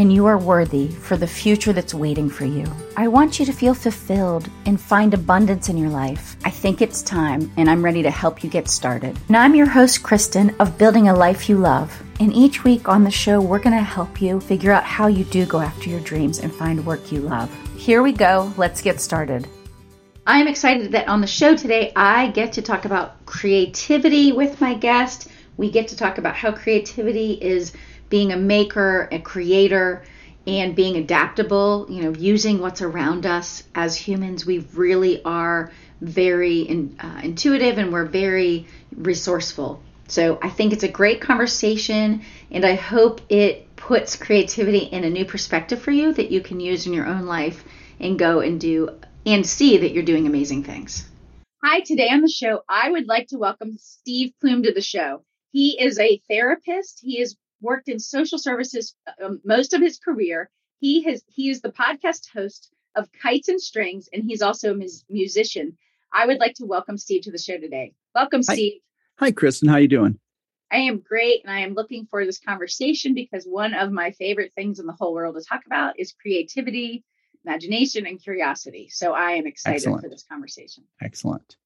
and you are worthy for the future that's waiting for you. I want you to feel fulfilled and find abundance in your life. I think it's time, and I'm ready to help you get started. Now, I'm your host, Kristen, of Building a Life You Love. And each week on the show, we're going to help you figure out how you do go after your dreams and find work you love. Here we go. Let's get started. I'm excited that on the show today, I get to talk about creativity with my guest. We get to talk about how creativity is being a maker, a creator, and being adaptable, you know, using what's around us as humans. We really are very in, uh, intuitive and we're very resourceful. So I think it's a great conversation, and I hope it puts creativity in a new perspective for you that you can use in your own life and go and do and see that you're doing amazing things. Hi, today on the show, I would like to welcome Steve Plume to the show. He is a therapist. He has worked in social services um, most of his career. He has he is the podcast host of Kites and Strings, and he's also a mus- musician. I would like to welcome Steve to the show today. Welcome, Hi. Steve. Hi, Kristen. How are you doing? I am great, and I am looking for this conversation because one of my favorite things in the whole world to talk about is creativity, imagination, and curiosity. So I am excited Excellent. for this conversation. Excellent.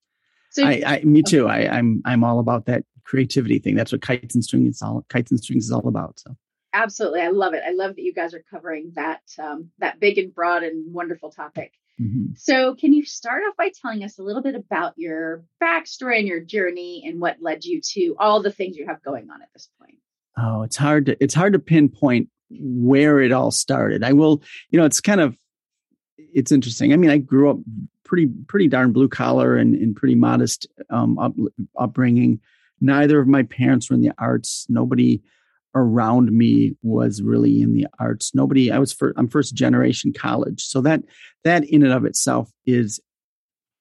So I, I me too. I, I'm I'm all about that creativity thing. That's what kites and strings is all kites and strings is all about. So absolutely, I love it. I love that you guys are covering that um, that big and broad and wonderful topic. mhm. So, can you start off by telling us a little bit about your backstory and your journey and what led you to all the things you have going on at this point? oh, it's hard to it's hard to pinpoint where it all started. I will, you know, it's kind of it's interesting. I mean, I grew up pretty pretty darn blue collar and, and pretty modest um, up, upbringing. Neither of my parents were in the arts. Nobody around me was really in the arts. Nobody. I was first. I'm first generation college, so that that in and of itself is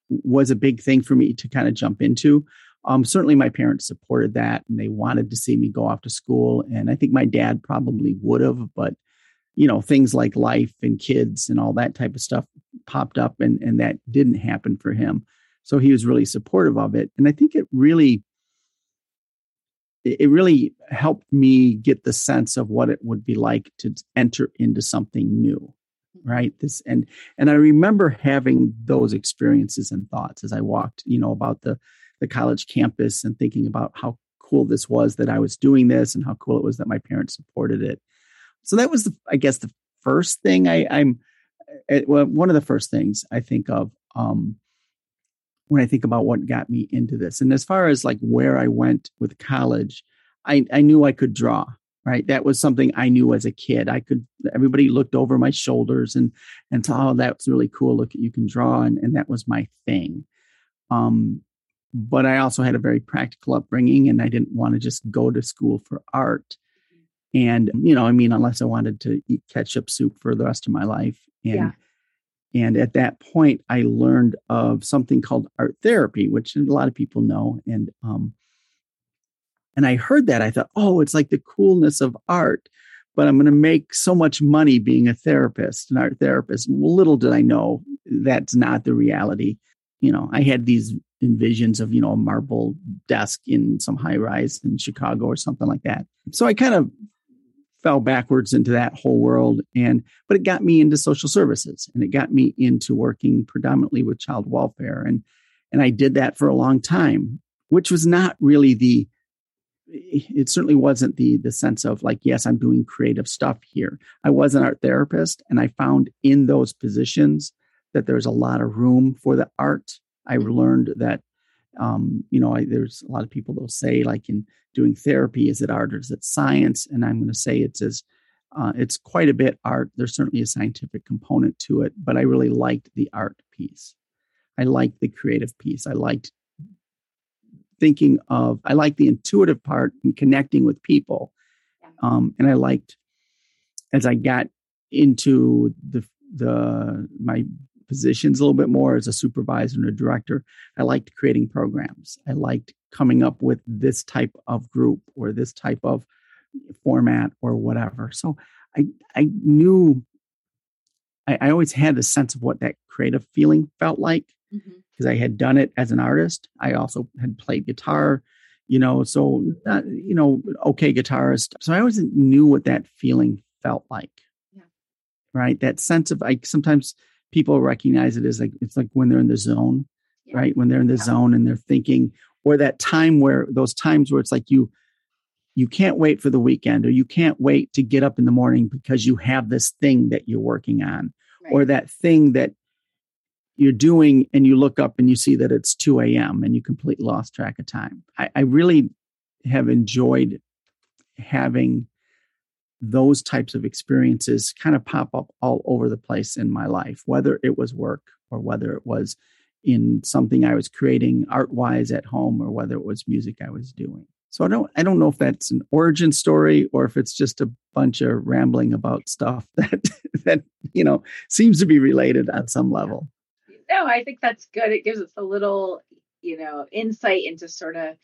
was a big thing for me to kind of jump into. Um, certainly, my parents supported that, and they wanted to see me go off to school. And I think my dad probably would have, but you know, things like life and kids and all that type of stuff popped up, and and that didn't happen for him. So he was really supportive of it, and I think it really it really helped me get the sense of what it would be like to enter into something new right? This and and i remember having those experiences and thoughts as i walked you know about the the college campus and thinking about how cool this was that i was doing this and how cool it was that my parents supported it. So that was the i guess the first thing i i'm eh, well, one of the first things i think of um when i think about what got me into this. And as far as like where i went with college i i knew i could draw right? That was something i knew as a kid. I could everybody looked over my shoulders and and thought oh that's really cool. Look you can draw and, and that was my thing. Um but i also had a very practical upbringing and i didn't want to just go to school for art. And you know i mean unless i wanted to eat ketchup soup for the rest of my life. And Yeah. And at that point i learned of something called art therapy which a lot of people know and um and I heard that, I thought, oh, it's like the coolness of art, but I'm going to make so much money being a therapist, an art therapist. Little did I know that's not the reality. You know, I had these envisions of, you know, a marble desk in some high rise in Chicago or something like that. So I kind of fell backwards into that whole world. And but it got me into social services and it got me into working predominantly with child welfare. And and I did that for a long time which was not really the it certainly wasn't the the sense of like yes i'm doing creative stuff here. I was an art therapist and i found in those positions that there's a lot of room for the art. I mm-hmm. learned that um, you know I, there's a lot of people that'll say like in doing therapy is it art or is it science? And i'm going to say it's as uh, it's quite a bit art. There's certainly a scientific component to it but i really liked the art piece. I liked the creative piece. I liked thinking of i like the intuitive part and connecting with people. Um, and i liked as i got into the the my positions a little bit more as a supervisor and a director. I liked creating programs. I liked coming up with this type of group or this type of format or whatever. So I I knew I, I always had a sense of what that creative feeling felt like because mm-hmm. I had done it as an artist. I also had played guitar, you know, so not, you know, okay guitarist. So I always knew what that feeling felt like. Yeah. Right. That sense of like sometimes people recognize it as like it's like when they're in the zone, yeah. right? When they're in the yeah. zone and they're thinking, or that time where those times where it's like you you can't wait for the weekend or you can't wait to get up in the morning because you have this thing that you're working on right. or that thing that you're doing and you look up and you see that it's 2 a.m. and you completely lost track of time. I, I really have enjoyed having those types of experiences kind of pop up all over the place in my life, whether it was work or whether it was in something I was creating art wise at home or whether it was music I was doing. So I don't I don't know if that's an origin story or if it's just a bunch of rambling about stuff that that you know seems to be related at some level. No, I think that's good. It gives us a little, you know, insight into sort of,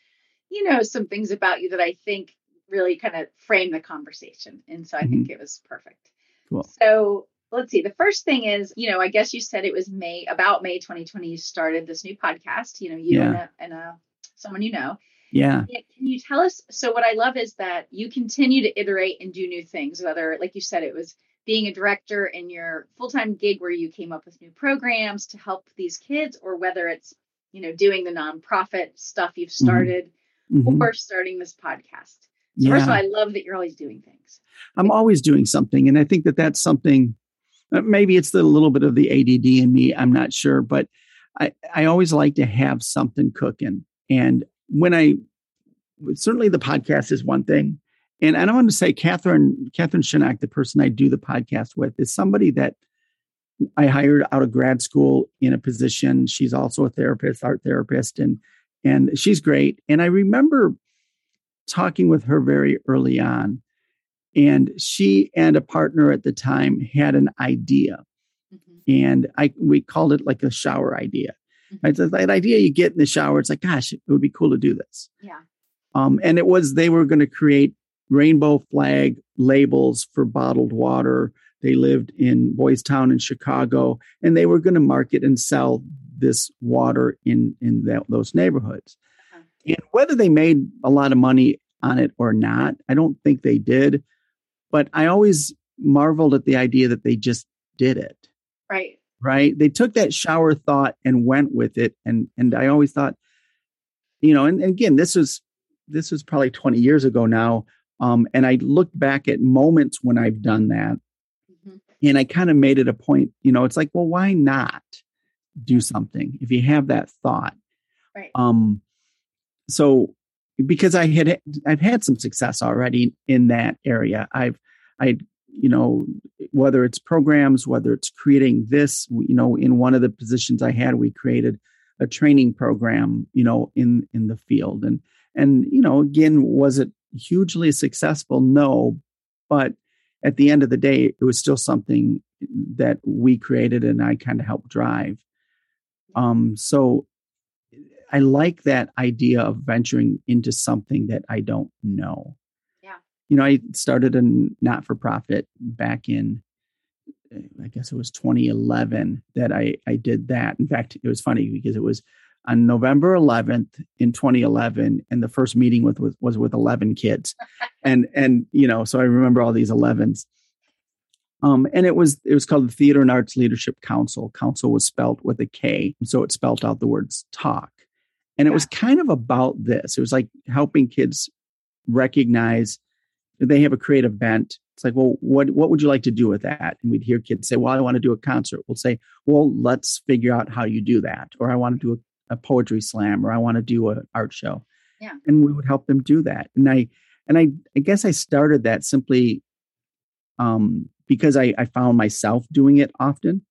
you know, some things about you that I think really kind of frame the conversation. And so I mm-hmm. think it was perfect. Cool. So let's see. The first thing is, you know, I guess you said it was May, about May 2020, you started this new podcast, you know, you yeah. and, a, and a, someone you know. Yeah. Can you tell us? So, what I love is that you continue to iterate and do new things, whether, like you said, it was being a director in your full time gig where you came up with new programs to help these kids, or whether it's, you know, doing the nonprofit stuff you've mm-hmm. started mm-hmm. or starting this podcast. Yeah. first of all, I love that you're always doing things. I'm always doing something. And I think that that's something, uh, maybe it's the little bit of the ADD in me. I'm not sure, but I, I always like to have something cooking. And when I certainly the podcast is one thing. And I don't want to say Catherine, Catherine Shinak, the person I do the podcast with, is somebody that I hired out of grad school in a position. She's also a therapist, art therapist, and and she's great. And I remember talking with her very early on, and she and a partner at the time had an idea, mm-hmm. and I we called it like a shower idea. Mm-hmm. That idea you get in the shower, it's like, gosh, it would be cool to do this. Yeah. Um, and it was they were going to create rainbow flag labels for bottled water. They lived in Boys Town in Chicago, and they were going to market and sell this water in in that, those neighborhoods. And whether they made a lot of money on it or not, I don't think they did. But I always marveled at the idea that they just did it. Right. Right. They took that shower thought and went with it. And and I always thought, you know, and, and again, this was this was probably 20 years ago now. Um, and I looked back at moments when I've done that. Mm-hmm. And I kind of made it a point, you know, it's like, well, why not do something if you have that thought? Right. Um, so because I had I've had some success already in that area. I've I you know whether it's programs, whether it's creating this, you know, in one of the positions I had, we created a training program, you know, in in the field, and and, you know, again, was it hugely successful? No. But at the end of the day, it was still something that we created and I kind of helped drive. Um, so I like that idea of venturing into something that I don't know. Yeah. You know, I started a not for profit back in, I guess it was 2011 that I, I did that. In fact, it was funny because it was on November 11th in 2011, and the first meeting with, with was with 11 kids, and and you know, so I remember all these 11s. Um, and it was it was called the Theater and Arts Leadership Council. Council was spelled with a K, so it spelled out the words talk, and it was kind of about this. It was like helping kids recognize they have a creative bent. It's like, well, what what would you like to do with that? And we'd hear kids say, well, I want to do a concert. We'll say, well, let's figure out how you do that, or I want to do a a poetry slam or I want to do an art show. Yeah. And we would help them do that. And I and I, I guess I started that simply um, because I, I found myself doing it often.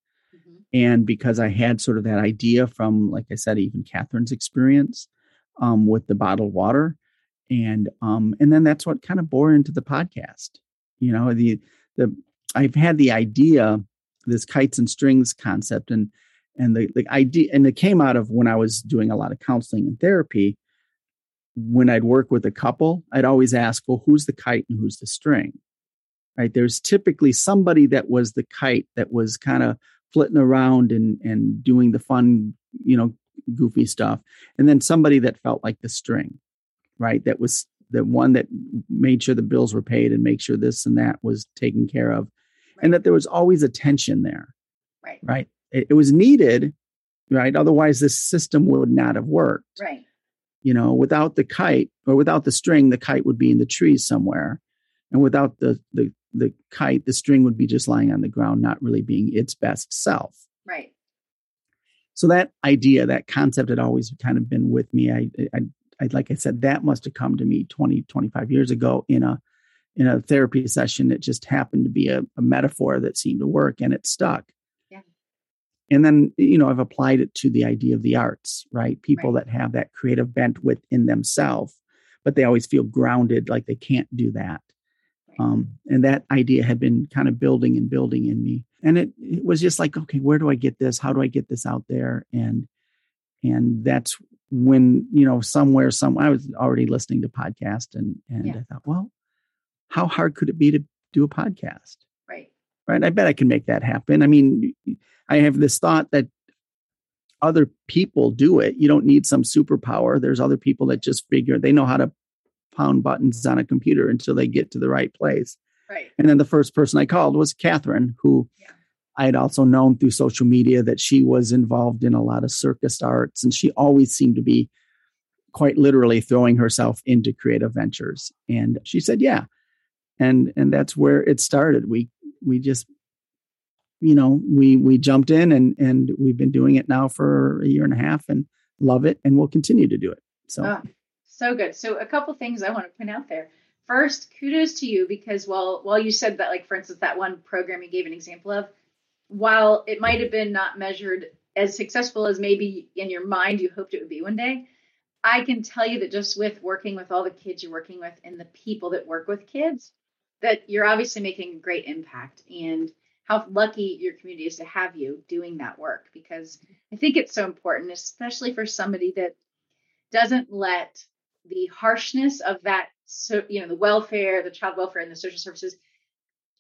And because I had sort of that idea from, like I said, even Catherine's experience um, with the bottled water. And um, and then that's what kind of bore into the podcast. You know, the the I've had the idea this kites and strings concept and and the, the idea and it came out of when i was doing a lot of counseling and therapy when i'd work with a couple i'd always ask well who's the kite and who's the string right there's typically somebody that was the kite that was kind of flitting around and and doing the fun you know goofy stuff. And then somebody that felt like the string right? That was the one that made sure the bills were paid and make sure this and that was taken care of. Right. and that there was always a tension there right. right? It, it was needed right? Otherwise this system would not have worked. Right. You know without the kite or without the string the kite would be in the trees somewhere and without the the the kite the string would be just lying on the ground not really being its best self. Right. So that idea that concept had always kind of been with me. I i, I like i said that must have come to me 20 25 years ago in a in a therapy session. It just happened to be a, a metaphor that seemed to work and it stuck. And then you know i've applied it to the idea of the arts right? People right. that have that creative bent within themselves but they always feel grounded like they can't do that. Um, and that idea had been kind of building and building in me. And it, it was just like okay where do i get this? How do i get this out there? And and that's when you know somewhere some i was already listening to podcast and and yeah. i thought well how hard could it be to do a podcast? Right. Right? I bet i can make that happen. I mean I have this thought that other people do it. You don't need some superpower. There's other people that just figure they know how to pound buttons on a computer until they get to the right place. Right. And then the first person I called was Catherine, who yeah. I had also known through social media that she was involved in a lot of circus arts, and she always seemed to be quite literally throwing herself into creative ventures. And she said, "Yeah," and and that's where it started. We we just you know, we we jumped in and and we've been doing it now for a year and a half and love it and we'll continue to do it. So oh, so good. So a couple things I want to point out there. First, kudos to you because while while you said that, like for instance, that one program you gave an example of, while it might have been not measured as successful as maybe in your mind you hoped it would be one day, I can tell you that just with working with all the kids you're working with and the people that work with kids, that you're obviously making a great impact. And how lucky your community is to have you doing that work because I think it's so important, especially for somebody that doesn't let the harshness of that, so you know, the welfare, the child welfare, and the social services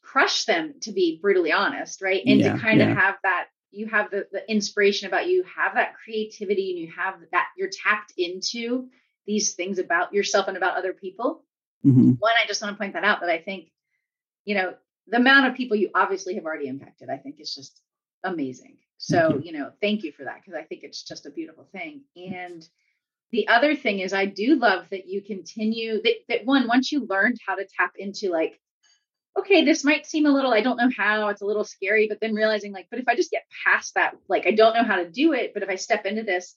crush them. To be brutally honest, right, and yeah, to kind yeah. of have that, you have the the inspiration about you, have that creativity, and you have that you're tapped into these things about yourself and about other people. Mm-hmm. One, I just want to point that out that I think, you know, the amount of people you obviously have already impacted, I think is just amazing. So, you. you know, thank you for that because I think it's just a beautiful thing. And the other thing is I do love that you continue that, that one, once you learned how to tap into like, okay, this might seem a little, I don't know how, it's a little scary, but then realizing like, but if I just get past that, like I don't know how to do it, but if I step into this,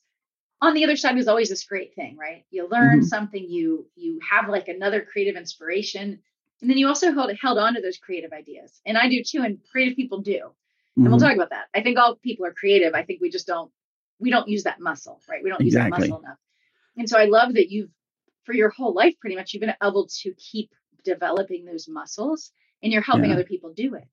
on the other side is always this great thing, right? You learn mm-hmm. something, you you have like another creative inspiration and then you also held held on to those creative ideas. And I do too, and creative people do. Mm-hmm. And we'll mm-hmm. talk about that. I think all people are creative. I think we just don't we don't use that muscle, right? We don't exactly. use that muscle enough. And so I love that you've for your whole life pretty much you've been able to keep developing those muscles and you're helping yeah. other people do it.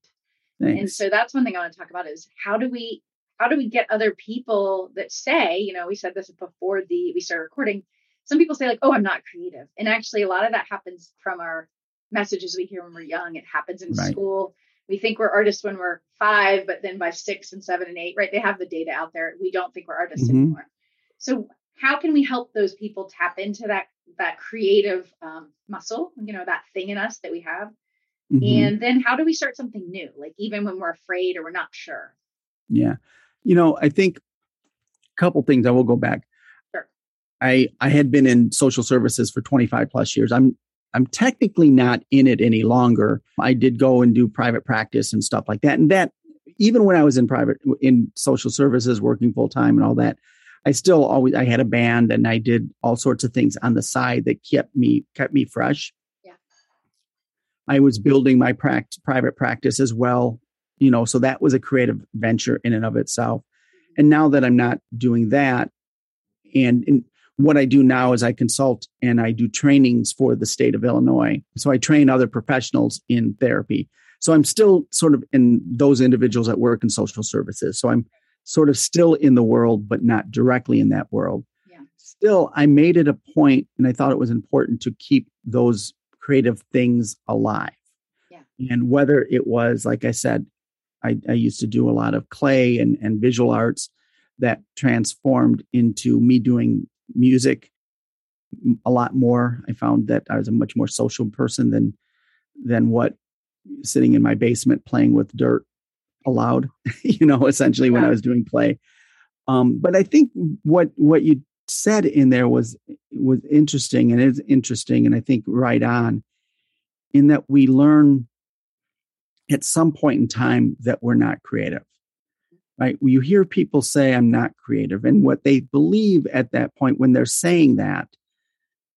Thanks. And so that's one thing I want to talk about is how do we how do we get other people that say, you know, we said this before the we started recording. Some people say like, "Oh, I'm not creative," and actually, a lot of that happens from our messages we hear when we're young. It happens in right. school. We think we're artists when we're five, but then by six and seven and eight, right? They have the data out there. We don't think we're artists mm-hmm. anymore. So how can we help those people tap into that that creative um, muscle, you know, that thing in us that we have? Mm-hmm. And then how do we start something new, like even when we're afraid or we're not sure? Yeah. You know, I think a couple things I will go back. Sure. I I had been in social services for 25 plus years. I'm I'm technically not in it any longer. I did go and do private practice and stuff like that. And that, even when I was in private, in social services, working full time and all that, I still always, I had a band and I did all sorts of things on the side that kept me, kept me fresh. Yeah. I was building my practice, private practice as well, you know, so that was a creative venture in and of itself. Mm-hmm. And now that I'm not doing that, and, and what I do now is I consult and I do trainings for the state of Illinois. So I train other professionals in therapy. So I'm still sort of in those individuals that work in social services. So I'm sort of still in the world, but not directly in that world. Yeah. Still, I made it a point and I thought it was important to keep those creative things alive. Yeah. And whether it was, like I said, I, I used to do a lot of clay and, and visual arts that transformed into me doing music a lot more. I found that I was a much more social person than than what sitting in my basement playing with dirt allowed. you know, essentially yeah. when I was doing play. Um, but I think what what you said in there was was interesting and is interesting, and I think right on in that we learn at some point in time that we're not creative right? You hear people say, I'm not creative. And what they believe at that point when they're saying that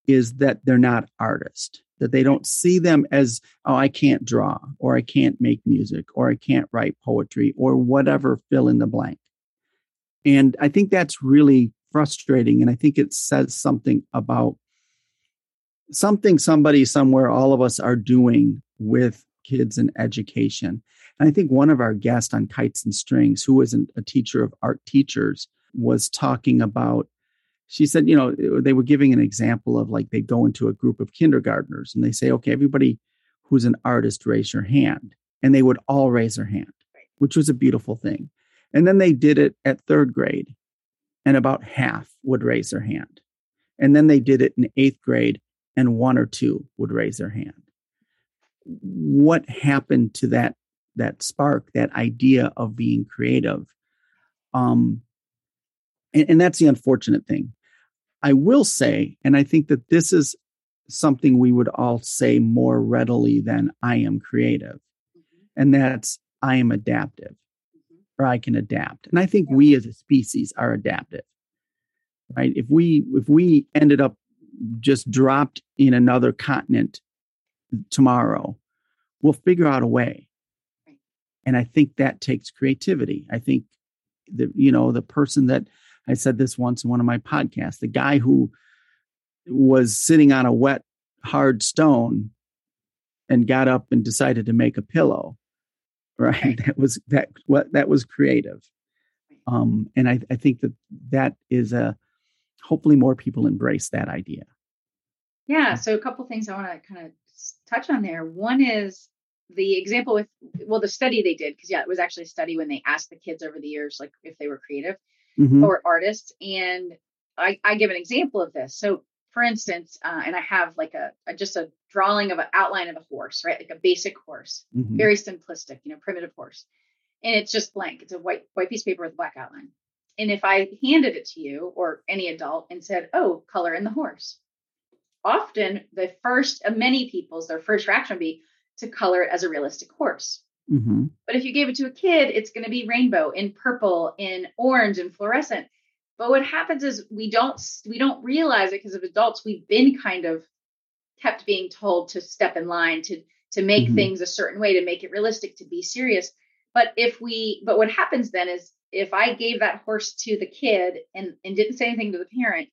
is that they're not artists, that they don't see them as, oh, I can't draw, or I can't make music, or I can't write poetry, or whatever, fill in the blank. And I think that's really frustrating. And I think it says something about something somebody somewhere, all of us are doing with kids and education. And I think one of our guests on Kites and Strings, who isn't a teacher of art teachers, was talking about. She said, you know, they were giving an example of like they go into a group of kindergartners and they say, okay, everybody who's an artist, raise your hand. And they would all raise their hand, which was a beautiful thing. And then they did it at third grade, and about half would raise their hand. And then they did it in eighth grade, and one or two would raise their hand. What happened to that that spark, that idea of being creative. Um, and, and that's the unfortunate thing. I will say, and I think that this is something we would all say more readily than I am creative, mm-hmm. and that's I am adaptive mm-hmm. or I can adapt. And I think yeah. we as a species are adaptive. Right? If we if we ended up just dropped in another continent tomorrow, we'll figure out a way and i think that takes creativity i think the you know the person that i said this once in one of my podcasts the guy who was sitting on a wet hard stone and got up and decided to make a pillow right? That was that what that was creative. Um and i i think that that is a hopefully more people embrace that idea. Yeah so a couple things i want to kind of touch on there. One is the example with well the study they did because yeah it was actually a study when they asked the kids over the years like if they were creative mm-hmm. or artists and I, I give an example of this so for instance uh, and i have like a, a, just a drawing of an outline of a horse right like a basic horse mm-hmm. very simplistic you know primitive horse and it's just blank it's a white white piece of paper with a black outline and if i handed it to you or any adult and said oh color in the horse often the first of many people's their first reaction would be to color it as a realistic horse. Mm-hmm. But if you gave it to a kid, it's going to be rainbow in purple, in orange, and fluorescent. But what happens is we don't we don't realize it because of adults we've been kind of kept being told to step in line to to make mm-hmm. things a certain way to make it realistic to be serious. But if we but what happens then is if I gave that horse to the kid and and didn't say anything to the parent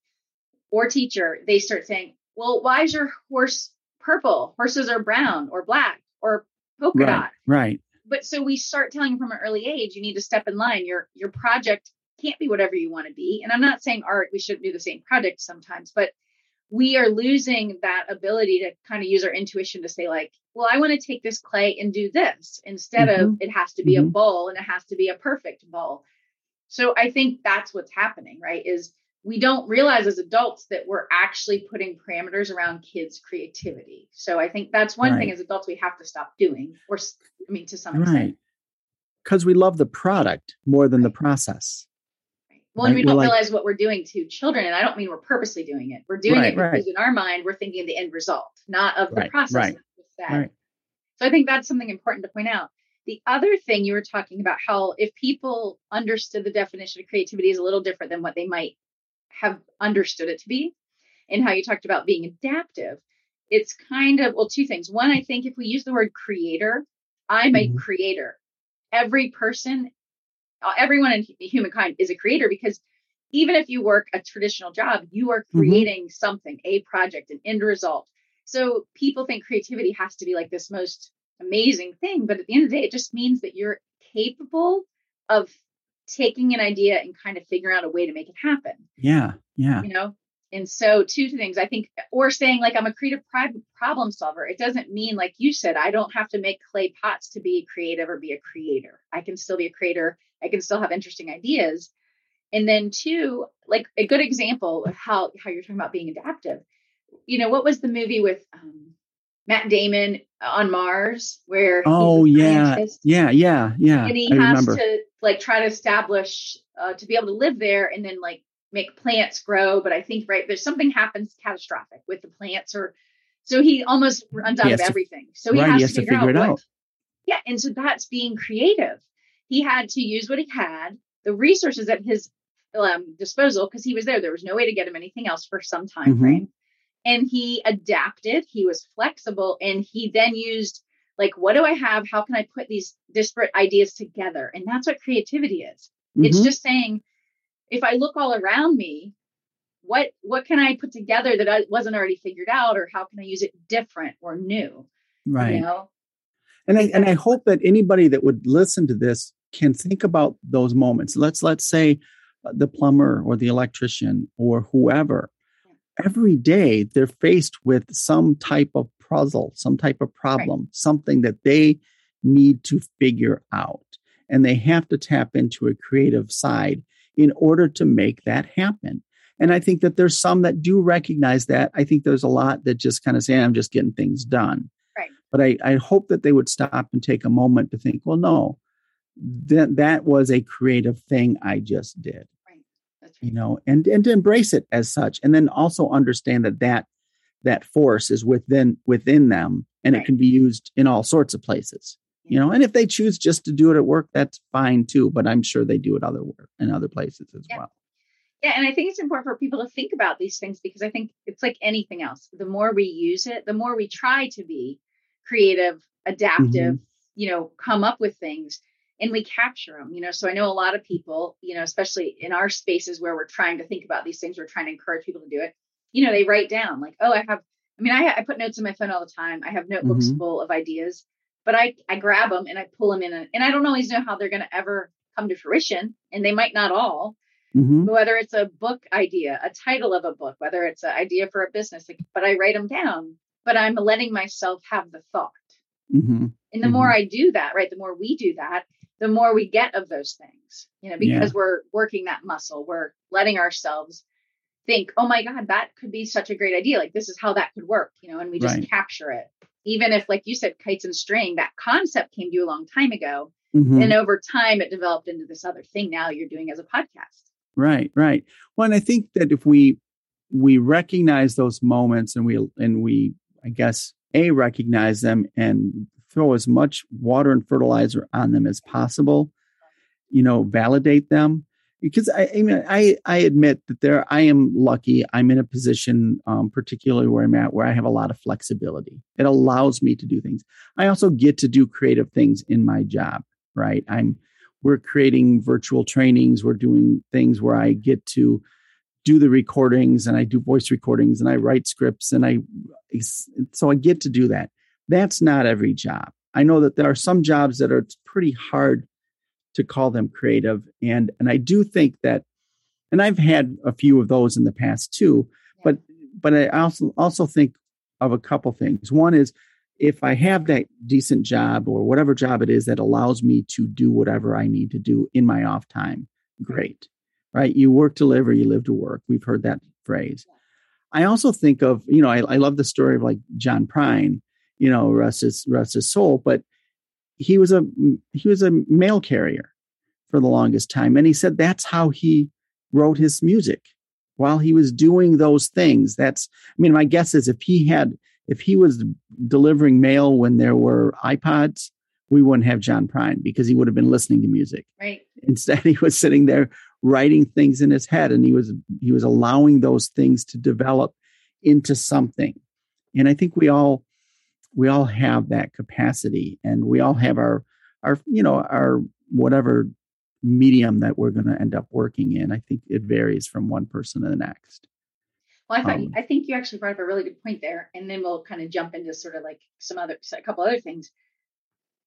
or teacher, they start saying, "Well, why is your horse purple. Horses are brown or black or polka right, dot. Right. But so we start telling from an early age, you need to step in line. Your your project can't be whatever you want to be. And I'm not saying art, we shouldn't do the same project sometimes, but we are losing that ability to kind of use our intuition to say like well i want to take this clay and do this instead mm-hmm. of it has to be mm-hmm. a bowl and it has to be a perfect bowl so i think that's what's happening right is we don't realize as adults that we're actually putting parameters around kids' creativity. So I think that's one right. thing as adults we have to stop doing, or I mean, to some right. extent. Because we love the product more than right. the process. Well, and we don't realize what we're doing to children, and I don't mean we're purposely doing it. We're doing it because in our mind we're thinking of the end result, not of the process. Right. Right. So I think that's something important to point out. The other thing you were talking about how if people understood the definition of creativity is a little different than what they might have understood it to be and how you talked about being adaptive it's kind of well two things one i think if we use the word creator i'm a mm-hmm. creator every person uh, everyone in humankind is a creator because even if you work a traditional job, you are Mm-hmm. creating something, a project, an end result. So people think creativity has to be like this most amazing thing, but at the end of the day, it just means that you're capable of taking an idea and kind of figuring out a way to make it happen Yeah. Yeah. you know and so two things i think or saying like i'm a creative problem solver it doesn't mean like you said i don't have to make clay pots to be creative or be a creator i can still be a creator i can still have interesting ideas and then two like a good example of how how you're talking about being adaptive you know what was the movie with um, matt damon on mars where Oh yeah. Yeah. Yeah. Yeah. and he I has remember. to like try to establish uh, to be able to live there and then like make plants grow. But i think right there's something happens catastrophic with the plants or so he almost runs out of to- everything. So he right, has, he has to to figure, figure it out, what, out. yeah and so that's being creative. He had to use what he had the resources at his um, disposal because he was there. There was no way to get him anything else for some time Mhm. frame. And he adapted he was flexible and he then used like what do i have how can i put these disparate ideas together and that's what creativity is it's Mhm. just saying if i look all around me what what can i put together that i wasn't already figured out or how can i use it different or new right. you know and I and I hope that anybody that would listen to this can think about those moments. Let's let's say uh, the plumber or the electrician or whoever. Every day they're faced with some type of puzzle, some type of problem, something that they need to figure out, and they have to tap into a creative side in order to make that happen. And I think that there's some that do recognize that. I think there's a lot that just kind of say, "I'm just getting things done." Right. But I, I hope that they would stop and take a moment to think, well, no, that that was a creative thing I just did, that's you know, and and to embrace it as such, and then also understand that that that force is within within them, and it can be used in all sorts of places, you know. And if they choose just to do it at work, that's fine too. But I'm sure they do it other work in other places as Yeah. well. Yeah, and I think it's important for people to think about these things because I think it's like anything else. The more we use it, the more we try to be creative, adaptive, mm-hmm. you know, come up with things and we capture them, you know. So I know a lot of people, you know, especially in our spaces where we're trying to think about these things, we're trying to encourage people to do it. You know, they write down like, oh, I have, I mean, I, I put notes in my phone all the time. I have notebooks Mhm. full of ideas, but I, I grab them and I pull them in, a, and I don't always know how they're going to ever come to fruition, and they might not all Mhm. whether it's a book idea, a title of a book, whether it's an idea for a business, like, but I write them down, but I'm letting myself have the thought. Mhm. And the more I do that, right, the more we do that, the more we get of those things, you know, because we're working that muscle, we're letting ourselves think, oh my God, that could be such a great idea. Like, this is how that could work, you know, and we just Right. capture it. Even if, like you said, kites and string, that concept came to you a long time ago. Mhm. And over time, it developed into this other thing now you're doing as a podcast. Right, right. Well, and I think that if we we recognize those moments and we and we I guess a recognize them and throw as much water and fertilizer on them as possible, you know, validate them because I, I mean I I admit that there I am lucky. I'm in a position, um, particularly where I'm at, where I have a lot of flexibility. It allows me to do things. I also get to do creative things in my job. Right, I'm we're creating virtual trainings we're doing things where i get to do the recordings and i do voice recordings and i write scripts and i so i get to do that that's not every job i know that there are some jobs that are pretty hard to call them creative and and i do think that and i've had a few of those in the past too but but i also also think of a couple things one is if I have that decent job or whatever job it is that allows me to do whatever I need to do in my off time, great. Right? You work to live or you live to work. We've heard that phrase. I also think of, you know, I, I love the story of like John Prine, you know, rest his rest his soul, but he was a he was a mail carrier for the longest time. And he said that's how he wrote his music while he was doing those things. That's I mean, my guess is if he had if he was delivering mail when there were iPods, we wouldn't have John Prine because he would have been listening to music. Right. Instead, he was sitting there writing things in his head, and he was he was allowing those things to develop into something. And I think we all we all have that capacity, and we all have our our you know our whatever medium that we're going to end up working in. I think it varies from one person to the next. Well, I thought um, I think you actually brought up a really good point there, and then we'll kind of jump into sort of like some other a couple other things.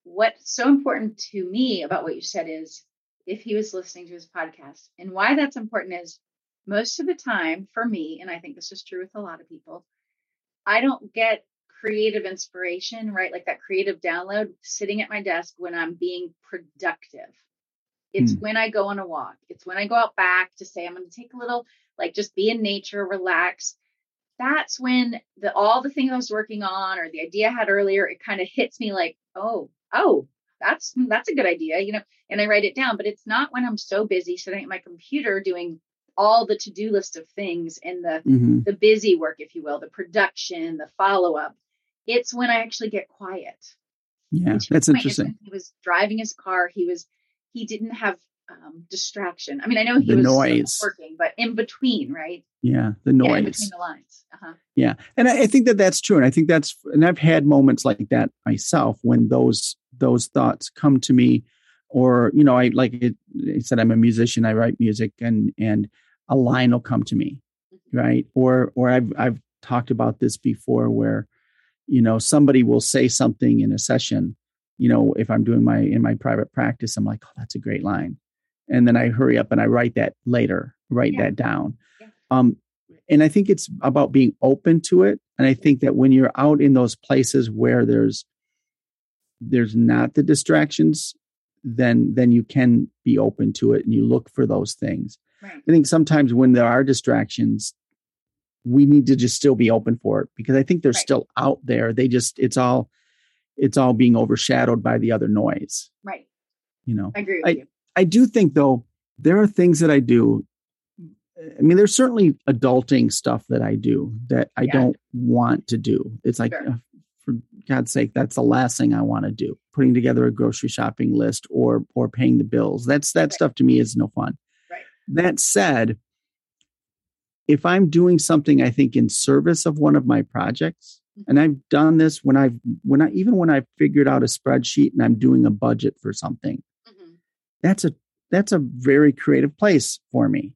What's so important to me about what you said is if he was listening to his podcast, and why that's important is most of the time for me, and I think this is true with a lot of people, I don't get creative inspiration, right? Like that creative download sitting at my desk when I'm being productive. It's mm. when I go on a walk. It's when I go out back to say I'm going to take a little like just be in nature, relax. That's when the all the things I was working on or the idea I had earlier, it kind of hits me like, oh, oh, that's that's a good idea, you know, and I write it down. But it's not when I'm so busy sitting at my computer doing all the to-do list of things and the mm-hmm. the busy work, if you will, the production, the follow-up. It's when I actually get quiet. Yeah, that's interesting. He was driving his car. He was he didn't have um, distraction. I mean, I know he the was noise. working, but in between, right? Yeah, the noise. Yeah, in between the lines. Uh-huh. Yeah, and I, I, think that that's true, and I think that's, and I've had moments like that myself when those those thoughts come to me, or you know, I like it, I said, I'm a musician. I write music, and and a line will come to me, mm-hmm. right? Or or I've I've talked about this before, where you know somebody will say something in a session you know if i'm doing my in my private practice i'm like oh that's a great line and then I hurry up and I write that later, write yeah. that down. Yeah. Um, and I think it's about being open to it. And I think that when you're out in those places where there's there's not the distractions, then then you can be open to it and you look for those things. Right. I think sometimes when there are distractions, we need to just still be open for it because I think they're right. still out there. They just it's all it's all being overshadowed by the other noise. Right. You know, I agree with I, you. I do think though there are things that I do. I mean, there's certainly adulting stuff that I do that I yeah. don't want to do. It's like, sure. uh, for God's sake, that's the last thing I want to do. Putting together a grocery shopping list or or paying the bills. That's that right. stuff to me is no fun. Right. That said, if I'm doing something I think in service of one of my projects, mm-hmm. and I've done this when I've when I even when I've figured out a spreadsheet and I'm doing a budget for something, that's a that's a very creative place for me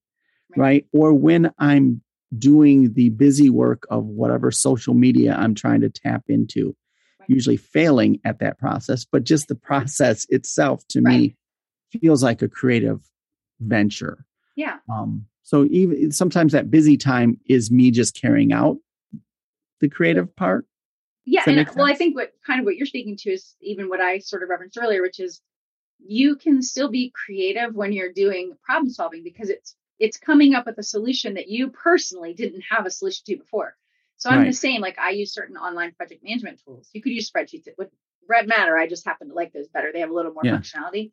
right. right, or when i'm doing the busy work of whatever social media i'm trying to tap into right. usually failing at that process but just the process itself to right. me feels like a creative venture yeah um so even sometimes that busy time is me just carrying out the creative part yeah and well i think what kind of what you're speaking to is even what i sort of referenced earlier which is you can still be creative when you're doing problem solving because it's it's coming up with a solution that you personally didn't have a solution to before. So I'm right. the same. Like I use certain online project management tools. You could use spreadsheets with Red Matter. I just happen to like those better. They have a little more yeah. functionality.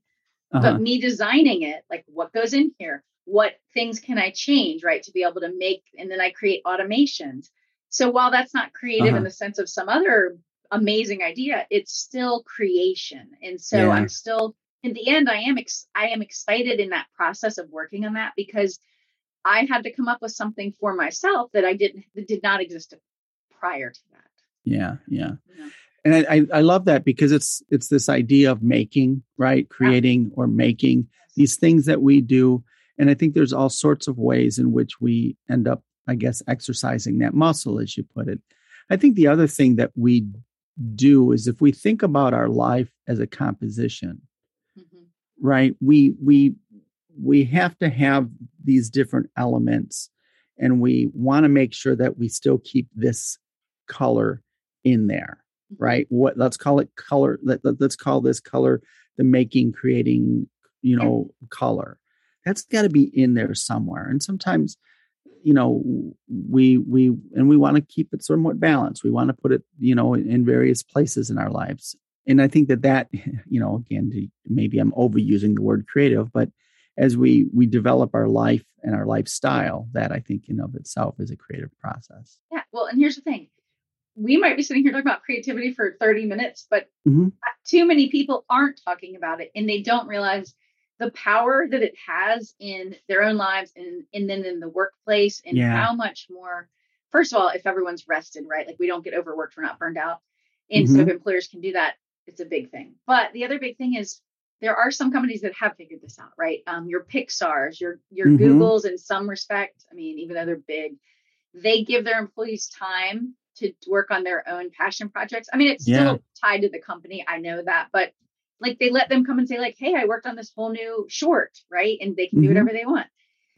Uh-huh. But me designing it, like what goes in here, what things can I change, right, to be able to make, and then I create automations. So while that's not creative uh-huh. in the sense of some other amazing idea, it's still creation. And so yeah. I'm still in the end, I am ex- I am excited in that process of working on that because I had to come up with something for myself that I didn't that did not exist prior to that. Yeah, yeah. And I, I, I love that because it's it's this idea of making, right? Creating yeah. or making these things that we do. And I think there's all sorts of ways in which we end up, I guess, exercising that muscle, as you put it. I think the other thing that we do is if we think about our life as a composition, right we we we have to have these different elements and we want to make sure that we still keep this color in there mm-hmm. right what let's call it color let, let, us call this color the making creating you know color that's got to be in there somewhere and sometimes you know we we and we want to keep it somewhat balanced we want to put it you know in various places in our lives and i think that that you know again maybe i'm overusing the word creative but as we we develop our life and our lifestyle that i think in of itself is a creative process yeah well and here's the thing we might be sitting here talking about creativity for 30 minutes but mm-hmm. too many people aren't talking about it and they don't realize the power that it has in their own lives and and then in the workplace and yeah. how much more first of all if everyone's rested right like we don't get overworked we're not burned out and mm-hmm. so if employers can do that it's a big thing. But the other big thing is there are some companies that have figured this out, right? Um, your Pixars, your your mm-hmm. Googles, in some respect. I mean, even though they're big, they give their employees time to work on their own passion projects. I mean, it's yeah. still tied to the company. I know that, but like they let them come and say, like, "Hey, I worked on this whole new short," right? And they can mm-hmm. do whatever they want,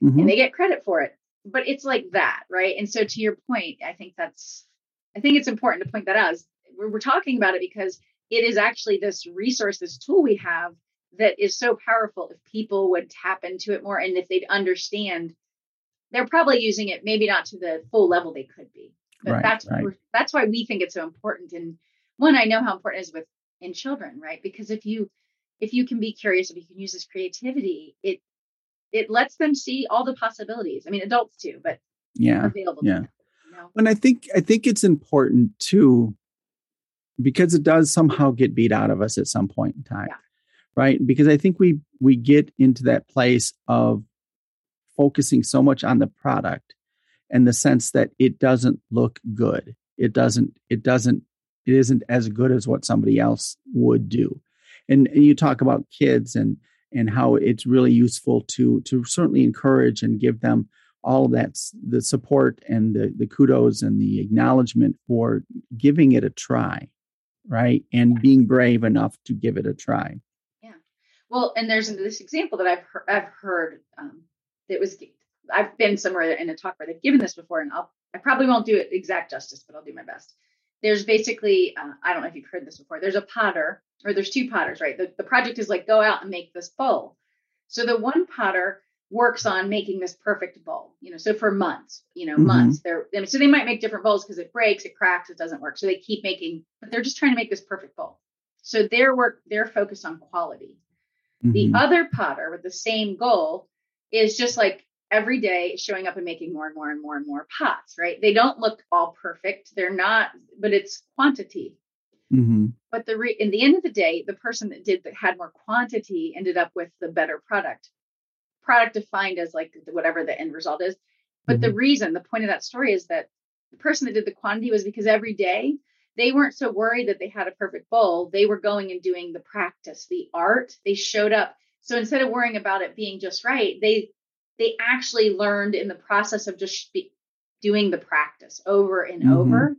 mm-hmm. and they get credit for it. But it's like that, right? And so, to your point, I think that's, I think it's important to point that out. We're, we're talking about it because it is actually this resource, this tool we have that is so powerful. If people would tap into it more, and if they'd understand, they're probably using it maybe not to the full level they could be. But right, that's right. that's why we think it's so important. And one, I know how important it is with in children, right? Because if you if you can be curious, if you can use this creativity, it it lets them see all the possibilities. I mean, adults too, but yeah, available. Yeah. Them, you know? And I think I think it's important too because it does somehow get beat out of us at some point in time. Yeah. Right? Because I think we we get into that place of focusing so much on the product and the sense that it doesn't look good. It doesn't it doesn't it isn't as good as what somebody else would do. And, and you talk about kids and and how it's really useful to to certainly encourage and give them all of that the support and the, the kudos and the acknowledgement for giving it a try right? And being brave enough to give it a try. Yeah. Well and there's this example that i've heard, i've heard um, that was i've been somewhere in a talk where they've given this before and i'll i probably won't do it exact justice but i'll do my best there's basically uh, i don't know if you've heard this before there's a potter or there's two potters right? The, the project is like go out and make this bowl. So the one potter works on making this perfect bowl you know so for months you know mm-hmm. months. They're I mean, so they might make different bowls because it breaks it cracks it doesn't work. So they keep making but they're just trying to make this perfect bowl. So their work they're focused on quality. Mm-hmm. the other potter with the same goal is just like every day showing up and making more and more and more and more pots, right? They don't look all perfect. They're not, but it's quantity. Mm-hmm. But the re- in the end of the day, the person that did that had more quantity ended up with the better product. Product defined as like whatever the end result is. But mm-hmm. the reason, the point of that story is that the person that did the quantity was because every day they weren't so worried that they had a perfect bowl. They were going and doing the practice, the art. They showed up. So instead of worrying about it being just right, they they actually learned in the process of just be, doing the practice over and mm-hmm. over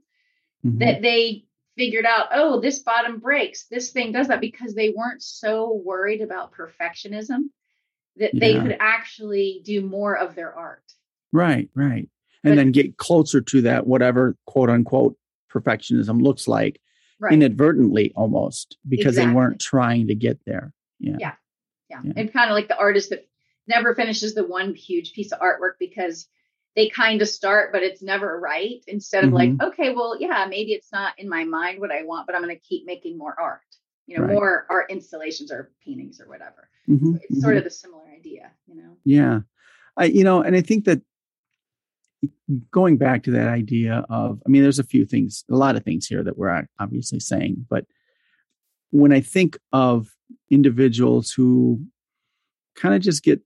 mm-hmm. that they figured out, oh, this bottom breaks, this thing does that because they weren't so worried about perfectionism that yeah. they could actually do more of their art. Right, right. And but, then get closer to that, whatever quote unquote perfectionism looks like right. inadvertently almost because exactly. they weren't trying to get there. Yeah. Yeah. Yeah. yeah. And kind of like the artist that never finishes the one huge piece of artwork because they kind of start, but it's never right. Instead of mm-hmm. like, okay, well, yeah, maybe it's not in my mind what I want, but I'm going to keep making more art, you know, right. more art installations or paintings or whatever. Mm-hmm. So it's mm-hmm. sort of a similar idea, you know? Yeah. I, you know, and I think that going back to that idea of, I mean, there's a few things, a lot of things here that we're obviously saying, but when I think of individuals who kind of just get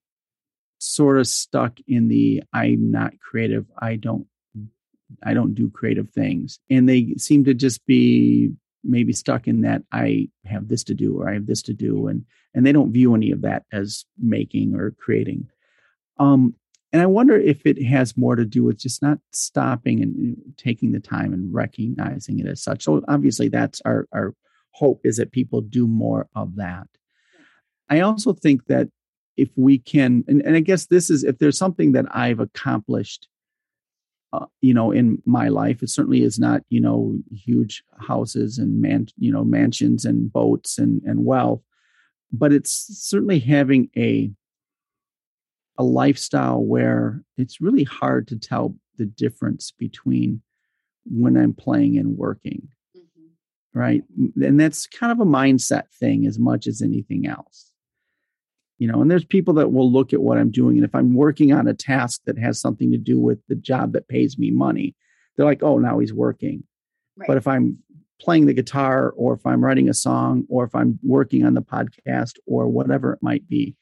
sort of stuck in the I'm not creative. I don't I don't do creative things. And they seem to just be maybe stuck in that I have this to do or I have this to do and and they don't view any of that as making or creating. Um and I wonder if it has more to do with just not stopping and taking the time and recognizing it as such. So obviously that's our our hope is that people do more of that. I also think that if we can and, and i guess this is if there's something that i've accomplished uh, you know in my life it certainly is not you know huge houses and man you know mansions and boats and and wealth but it's certainly having a a lifestyle where it's really hard to tell the difference between when i'm playing and working mm-hmm. right and that's kind of a mindset thing as much as anything else you know and there's people that will look at what i'm doing and if i'm working on a task that has something to do with the job that pays me money they're like oh now he's working. Right. but if i'm playing the guitar or if i'm writing a song or if i'm working on the podcast or whatever it might be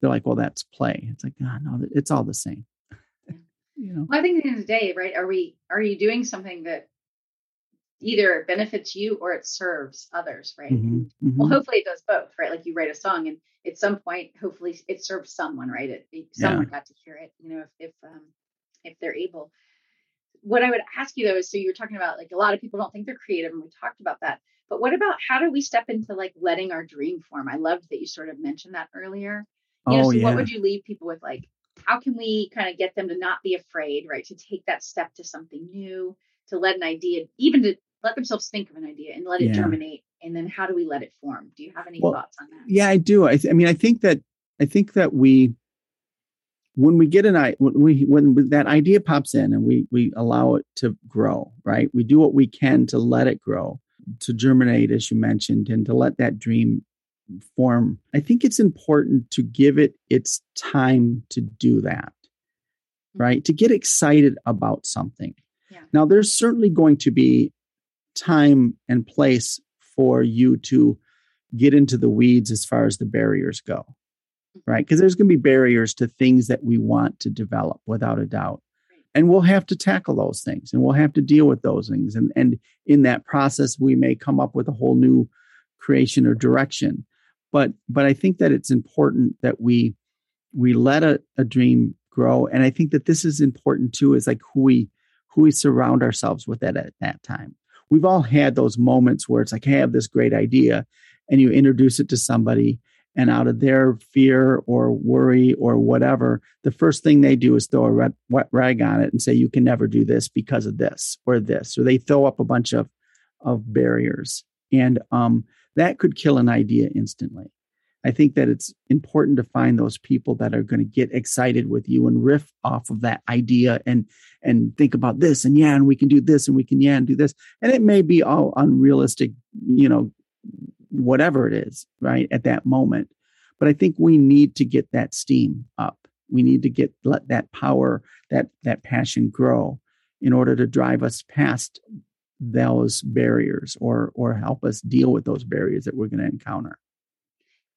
they're like well that's play. It's like oh, no it's all the same. You know? Well, i think at the end of the day right are we are you doing something that either it benefits you or it serves others, right? Mm-hmm, mm-hmm. Well, hopefully it does both, right? Like you write a song and at some point, hopefully it serves someone, right? It, it someone yeah. got to hear it, you know, if if um if they're able. What I would ask you though is so you were talking about like a lot of people don't think they're creative, and we talked about that. But what about how do we step into like letting our dream form? I loved that you sort of mentioned that earlier. You know, oh, so yeah. what would you leave people with like how can we kind of get them to not be afraid, right? To take that step to something new, to let an idea, even to let themselves think of an idea and let it yeah. germinate. And then how do we let it form? Do you have any well, thoughts on that? Yeah, I do. I, th- I mean, I think that, I think that we, when we get an idea, when we when that idea pops in and we we allow it to grow, right? We do what we can to let it grow, to germinate, as you mentioned, and to let that dream form. I think it's important to give it its time to do that, mm-hmm. right? To get excited about something. Yeah. Now, there's certainly going to be time and place for you to get into the weeds as far as the barriers go, mm-hmm. right? Because there's going to be barriers to things that we want to develop without a doubt. And we'll have to tackle those things and we'll have to deal with those things. And, and in that process, we may come up with a whole new creation or direction but but i think that it's important that we we let a, a dream grow and i think that this is important too is like who we who we surround ourselves with at, at that time we've all had those moments where it's like hey, i have this great idea and you introduce it to somebody and out of their fear or worry or whatever the first thing they do is throw a wet rag on it and say you can never do this because of this or this or they throw up a bunch of of barriers and um that could kill an idea instantly. I think that it's important to find those people that are going to get excited with you and riff off of that idea and and think about this and yeah and we can do this and we can yeah and do this. And it may be all unrealistic you know whatever it is right at that moment. But i think we need to get that steam up. We need to get let that power that that passion grow in order to drive us past those barriers or or help us deal with those barriers that we're going to encounter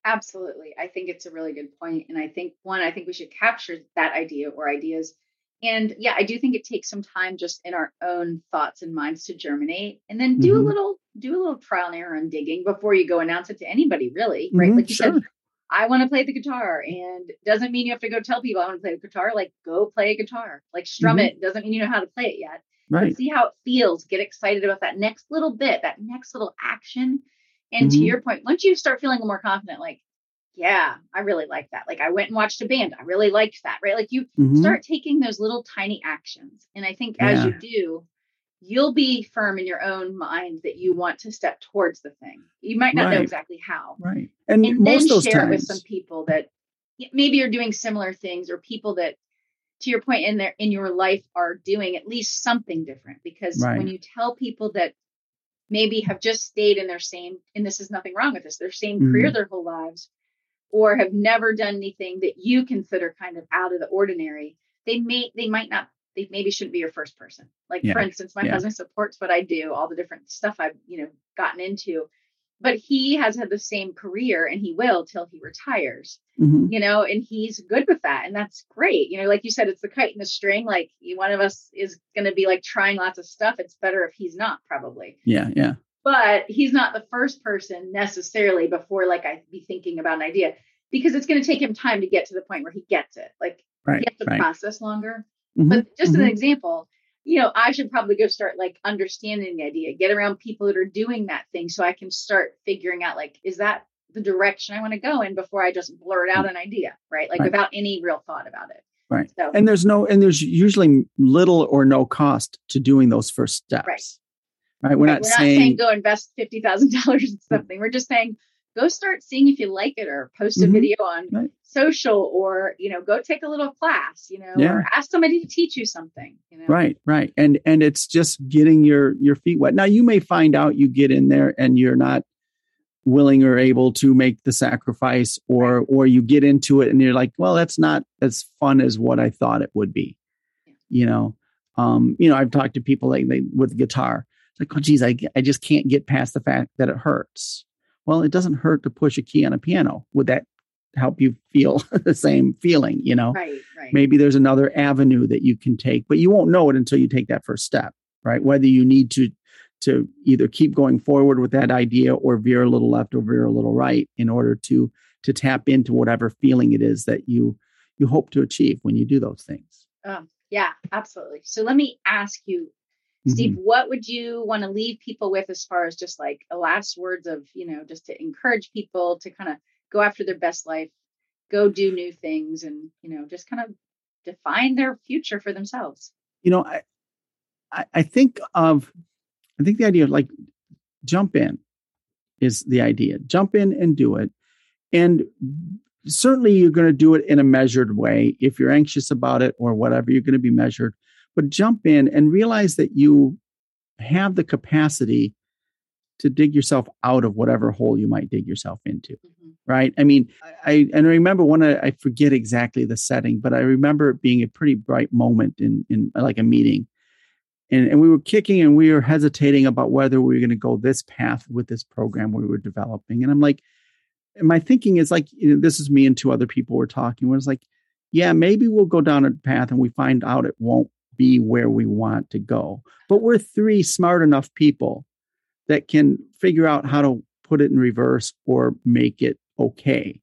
absolutely i think it's a really good point and i think one i think we should capture that idea or ideas and yeah i do think it takes some time just in our own thoughts and minds to germinate and then do mm-hmm. a little do a little trial and error and digging before you go announce it to anybody really right mm-hmm, like you sure. said I want to play the guitar and doesn't mean you have to go tell people I want to play the guitar. Like go play a guitar, like strum mm-hmm. it. Doesn't mean you know how to play it yet. Right. see how it feels. Get excited about that next little bit, that next little action. And mm-hmm. to your point, once you start feeling more confident, like, yeah, I really like that. Like I went and watched a band. I really liked that. Right. Like you mm-hmm. start taking those little tiny actions. And I think as yeah. you do, you'll be firm in your own mind that you want to step towards the thing. You might not right. know exactly how. Right. And, and then share times. it with some people that maybe you're doing similar things or people that to your point in there in your life are doing at least something different because right. when you tell people that maybe have just stayed in their same and this is nothing wrong with this their same mm-hmm. career their whole lives or have never done anything that you consider kind of out of the ordinary they may they might not they maybe shouldn't be your first person like yeah. for instance my yeah. husband supports what i do all the different stuff i've you know gotten into but he has had the same career and he will till he retires mm-hmm. you know and he's good with that and that's great you know like you said it's the kite and the string like one of us is going to be like trying lots of stuff it's better if he's not probably yeah yeah but he's not the first person necessarily before like i'd be thinking about an idea because it's going to take him time to get to the point where he gets it like right, he has to right. process longer mm-hmm. but just mm-hmm. an example you know, I should probably go start like understanding the idea, get around people that are doing that thing so I can start figuring out like, is that the direction I want to go in before I just blurt out an idea, right? Like right. without any real thought about it. Right. So, and there's no, and there's usually little or no cost to doing those first steps. Right. right? We're, right. Not, We're saying, not saying go invest $50,000 in something. We're just saying go start seeing if you like it or post a mm-hmm. video on right. social or you know go take a little class you know yeah. or ask somebody to teach you something? Right right. And and it's just getting your your feet wet. Now you may find out you get in there and you're not willing or able to make the sacrifice or or you get into it and you're like well that's not as fun as what i thought it would be. You know? Um you know i've talked to people like they with guitar. It's like oh geez I, I just can't get past the fact that it hurts. Well, it doesn't hurt to push a key on a piano. Would that help you feel the same feeling? You know, right, right. maybe there's another avenue that you can take, but you won't know it until you take that first step, right? Whether you need to to either keep going forward with that idea or veer a little left or veer a little right in order to to tap into whatever feeling it is that you you hope to achieve when you do those things. Um, yeah, absolutely. So let me ask you, Steve, mm-hmm. what would you want to leave people with as far as just like a last words of, you know, just to encourage people to kind of go after their best life, go do new things and, you know, just kind of define their future for themselves? You know, I I, I think of I think the idea of like jump in is the idea. Jump in and do it. And certainly you're going to do it in a measured way. If you're anxious about it or whatever, you're going to be measured. But jump in and realize that you have the capacity to dig yourself out of whatever hole you might dig yourself into. Mm-hmm. Right. I mean, I, and I remember when I, I forget exactly the setting, but I remember it being a pretty bright moment in, in like a meeting. And, and we were kicking and we were hesitating about whether we were going to go this path with this program we were developing. And I'm like, and my thinking is like, you know, this is me and two other people were talking. Was like, yeah, maybe we'll go down a path and we find out it won't be where we want to go. But we're three smart enough people that can figure out how to put it in reverse or make it okay.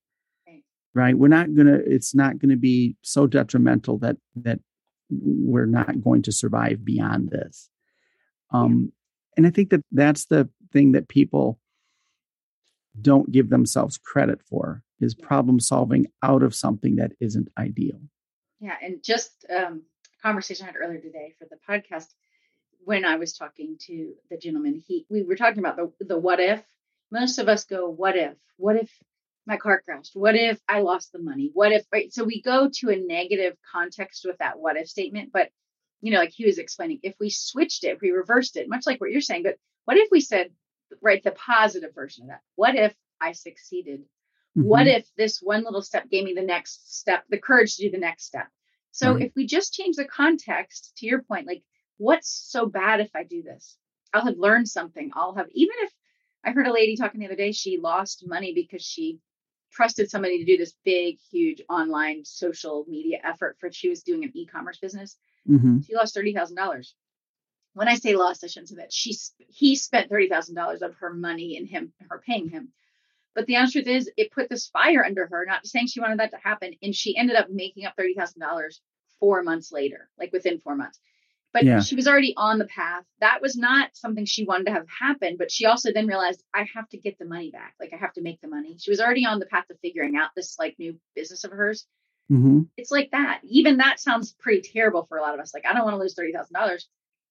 Right. We're not gonna, it's not gonna be so detrimental that that we're not going to survive beyond this. Um, and I think that that's the thing that people don't give themselves credit for is problem solving out of something that isn't ideal. Yeah, and just um, conversation I had earlier today for the podcast when I was talking to the gentleman, he we were talking about the the what if. Most of us go, what if? What if my car crashed? What if I lost the money? What if right? So we go to a negative context with that what if statement, but you know, like he was explaining, if we switched it, if we reversed it, much like what you're saying, but what if we said, right, the positive version of that? What if I succeeded? Mm-hmm. What if this one little step gave me the next step, the courage to do the next step? So right. if we just change the context to your point, like, what's so bad if I do this? I'll have learned something. I'll have, even if I heard a lady talking the other day, she lost money because she trusted somebody to do this big, huge online social media effort for she was doing an e-commerce business. Mm-hmm. She lost thirty thousand dollars. When I say lost, I shouldn't say that. She he spent thirty thousand dollars of her money and him her paying him. But the honest truth is, it put this fire under her. Not saying she wanted that to happen, and she ended up making up thirty thousand dollars four months later, like within four months. But yeah. she was already on the path. That was not something she wanted to have happen. But she also then realized, I have to get the money back. Like I have to make the money. She was already on the path of figuring out this like new business of hers. Mm-hmm. It's like that. Even that sounds pretty terrible for a lot of us. Like I don't want to lose thirty thousand dollars.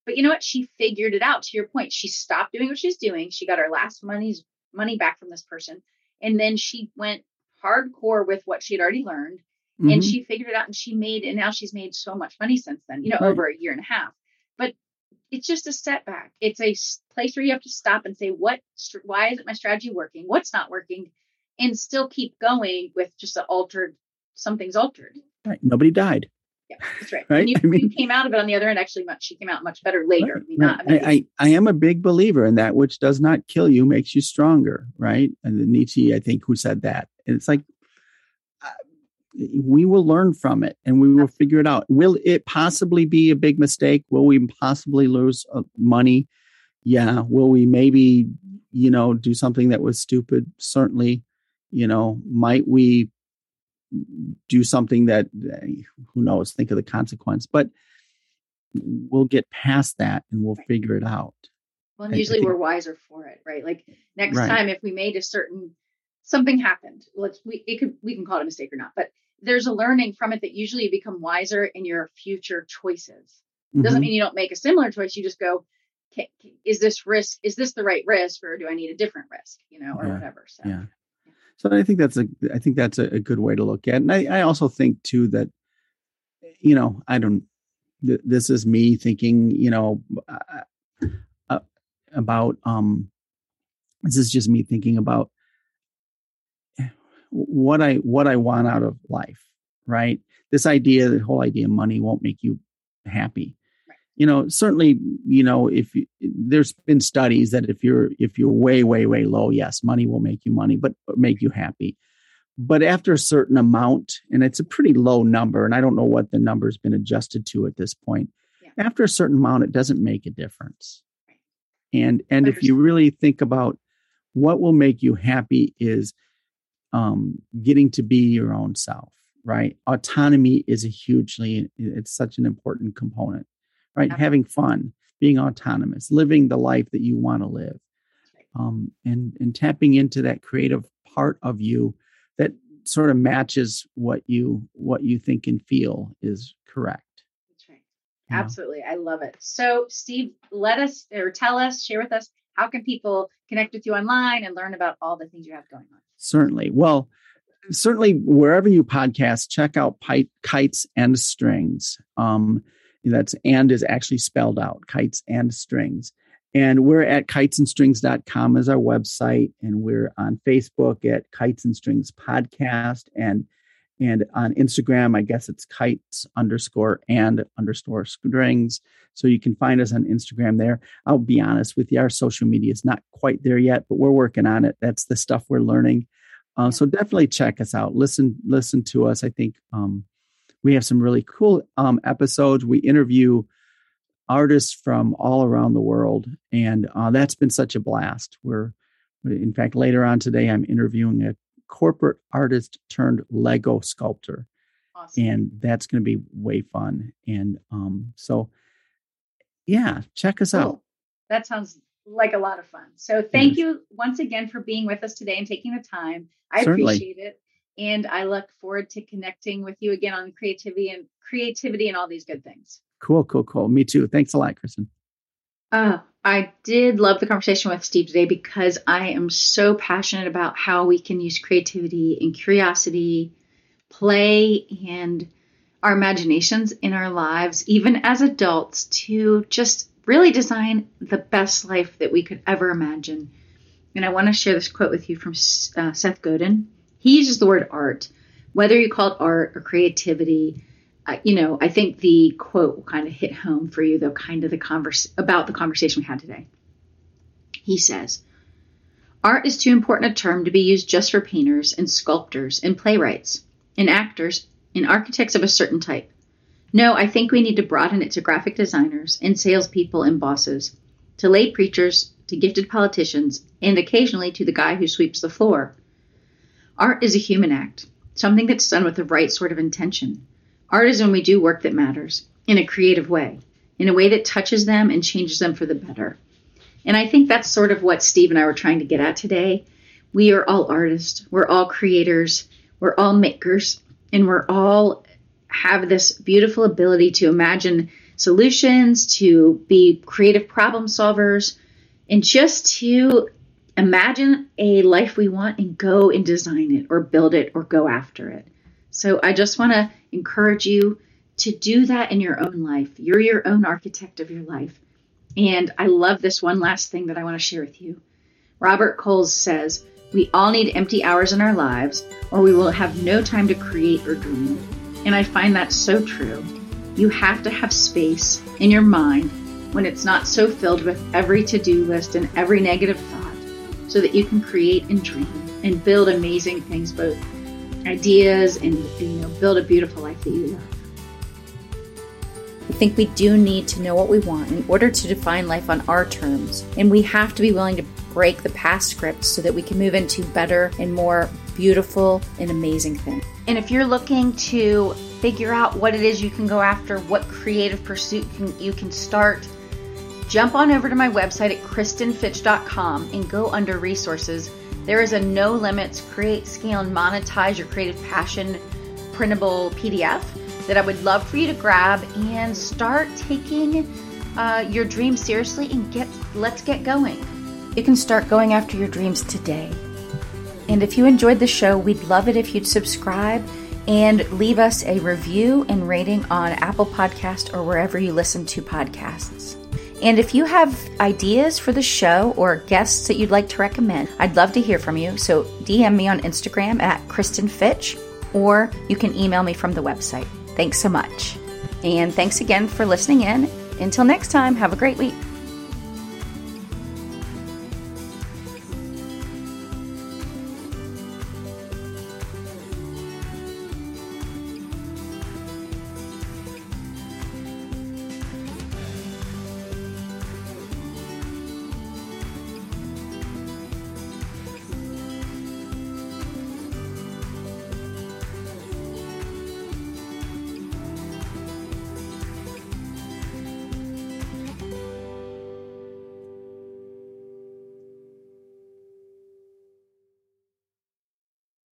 But you know what? She figured it out. To your point, she stopped doing what she's doing. She got her last money's money back from this person, and then she went hardcore with what she had already learned mm-hmm. and she figured it out and she made and now she's made so much money since then you know right. over a year and a half but it's just a setback it's a place where you have to stop and say what why isn't my strategy working what's not working and still keep going with just an altered something's altered right nobody died yeah, that's right. right? And you, I mean, you, came out of it on the other end. Actually, much she came out much better later. Right, I, mean, right. I, I, I, am a big believer in that which does not kill you makes you stronger, right? And the Nietzsche, I think, who said that. And it's like we will learn from it and we will figure it out. Will it possibly be a big mistake? Will we possibly lose uh, money? Yeah. Will we maybe, you know, do something that was stupid? Certainly. You know, might we do something that who knows think of the consequence but we'll get past that and we'll figure it out well usually we're wiser for it right like next right. time if we made a certain something happened let's we it could we can call it a mistake or not but there's a learning from it that usually you become wiser in your future choices mm-hmm. doesn't mean you don't make a similar choice you just go is this risk is this the right risk or do i need a different risk you know or yeah. whatever so yeah so I think that's a I think that's a, a good way to look at it. And I, I also think too that you know I don't th- this is me thinking you know uh, uh, about um this is just me thinking about what I what I want out of life, right? This idea, the whole idea of money won't make you happy. You know certainly you know if you, there's been studies that if you're if you're way way way low yes money will make you money but make you happy. But after a certain amount and it's a pretty low number and i don't know what the number's been adjusted to at this point yeah. after a certain amount it doesn't make a difference. And and if you really think about what will make you happy is um, getting to be your own self, right? Autonomy is a hugely it's such an important component, right? Having fun, being autonomous, living the life that you want to live, um, and and tapping into that creative part of you that sort of matches what you what you think and feel is correct. That's right. Absolutely. I love it. So Steve, let us or tell us, share with us how can people connect with you online and learn about all the things you have going on? Certainly. Well, certainly wherever you podcast, check out Kites and Strings. Um, that's and is actually spelled out, Kites and Strings. And we're at kitesandstrings.com as our website. And we're on Facebook at Kites and Strings Podcast. And and on Instagram, I guess it's kites underscore and underscore strings. So you can find us on Instagram there. I'll be honest with you, our social media is not quite there yet, but we're working on it. That's the stuff we're learning. Uh, so definitely check us out. Listen, listen to us. I think um, we have some really cool um, episodes. We interview artists from all around the world, and uh, that's been such a blast. We're, in fact, later on today, I'm interviewing a corporate artist turned Lego sculptor, awesome. and that's going to be way fun. And um, so, yeah, check us cool. out. That sounds like a lot of fun. So, thank yes. you once again for being with us today and taking the time. I Certainly. appreciate it. And I look forward to connecting with you again on creativity and creativity and all these good things. Cool, cool, cool. Me too. Thanks a lot, Kristen. Uh, I did love the conversation with Steve today because I am so passionate about how we can use creativity and curiosity, play, and our imaginations in our lives, even as adults, to just really design the best life that we could ever imagine. And I want to share this quote with you from uh, Seth Godin. He uses the word art, whether you call it art or creativity you know, I think the quote will kind of hit home for you, though, kind of the converse about the conversation we had today. He says, Art is too important a term to be used just for painters and sculptors and playwrights and actors and architects of a certain type. No, I think we need to broaden it to graphic designers and salespeople and bosses, to lay preachers, to gifted politicians, and occasionally to the guy who sweeps the floor. Art is a human act, something that's done with the right sort of intention Art is when we do work that matters in a creative way, in a way that touches them and changes them for the better. And I think that's sort of what Steve and I were trying to get at today. We are all artists, we're all creators, we're all makers, and we're all have this beautiful ability to imagine solutions, to be creative problem solvers, and just to imagine a life we want and go and design it or build it or go after it. So I just want to encourage you to do that in your own life. You're your own architect of your life. And I love this one last thing that I want to share with you. Robert Coles says, We all need empty hours in our lives, or we will have no time to create or dream. And I find that so true. You have to have space in your mind when it's not so filled with every to do list and every negative thought, so that you can create and dream and build amazing things both ideas and you know build a beautiful life that you love. I think we do need to know what we want in order to define life on our terms, and we have to be willing to break the past scripts so that we can move into better and more beautiful and amazing things. And if you're looking to figure out what it is you can go after, what creative pursuit can, you can start, jump on over to my website at kristenfitch.com and go under resources there is a no limits create, scale, and monetize your creative passion printable PDF that I would love for you to grab and start taking uh, your dreams seriously and get let's get going. You can start going after your dreams today. And if you enjoyed the show, we'd love it if you'd subscribe and leave us a review and rating on Apple Podcast or wherever you listen to podcasts. And if you have ideas for the show or guests that you'd like to recommend, I'd love to hear from you. So DM me on Instagram at Kristen Fitch, or you can email me from the website. Thanks so much. And thanks again for listening in. Until next time, have a great week.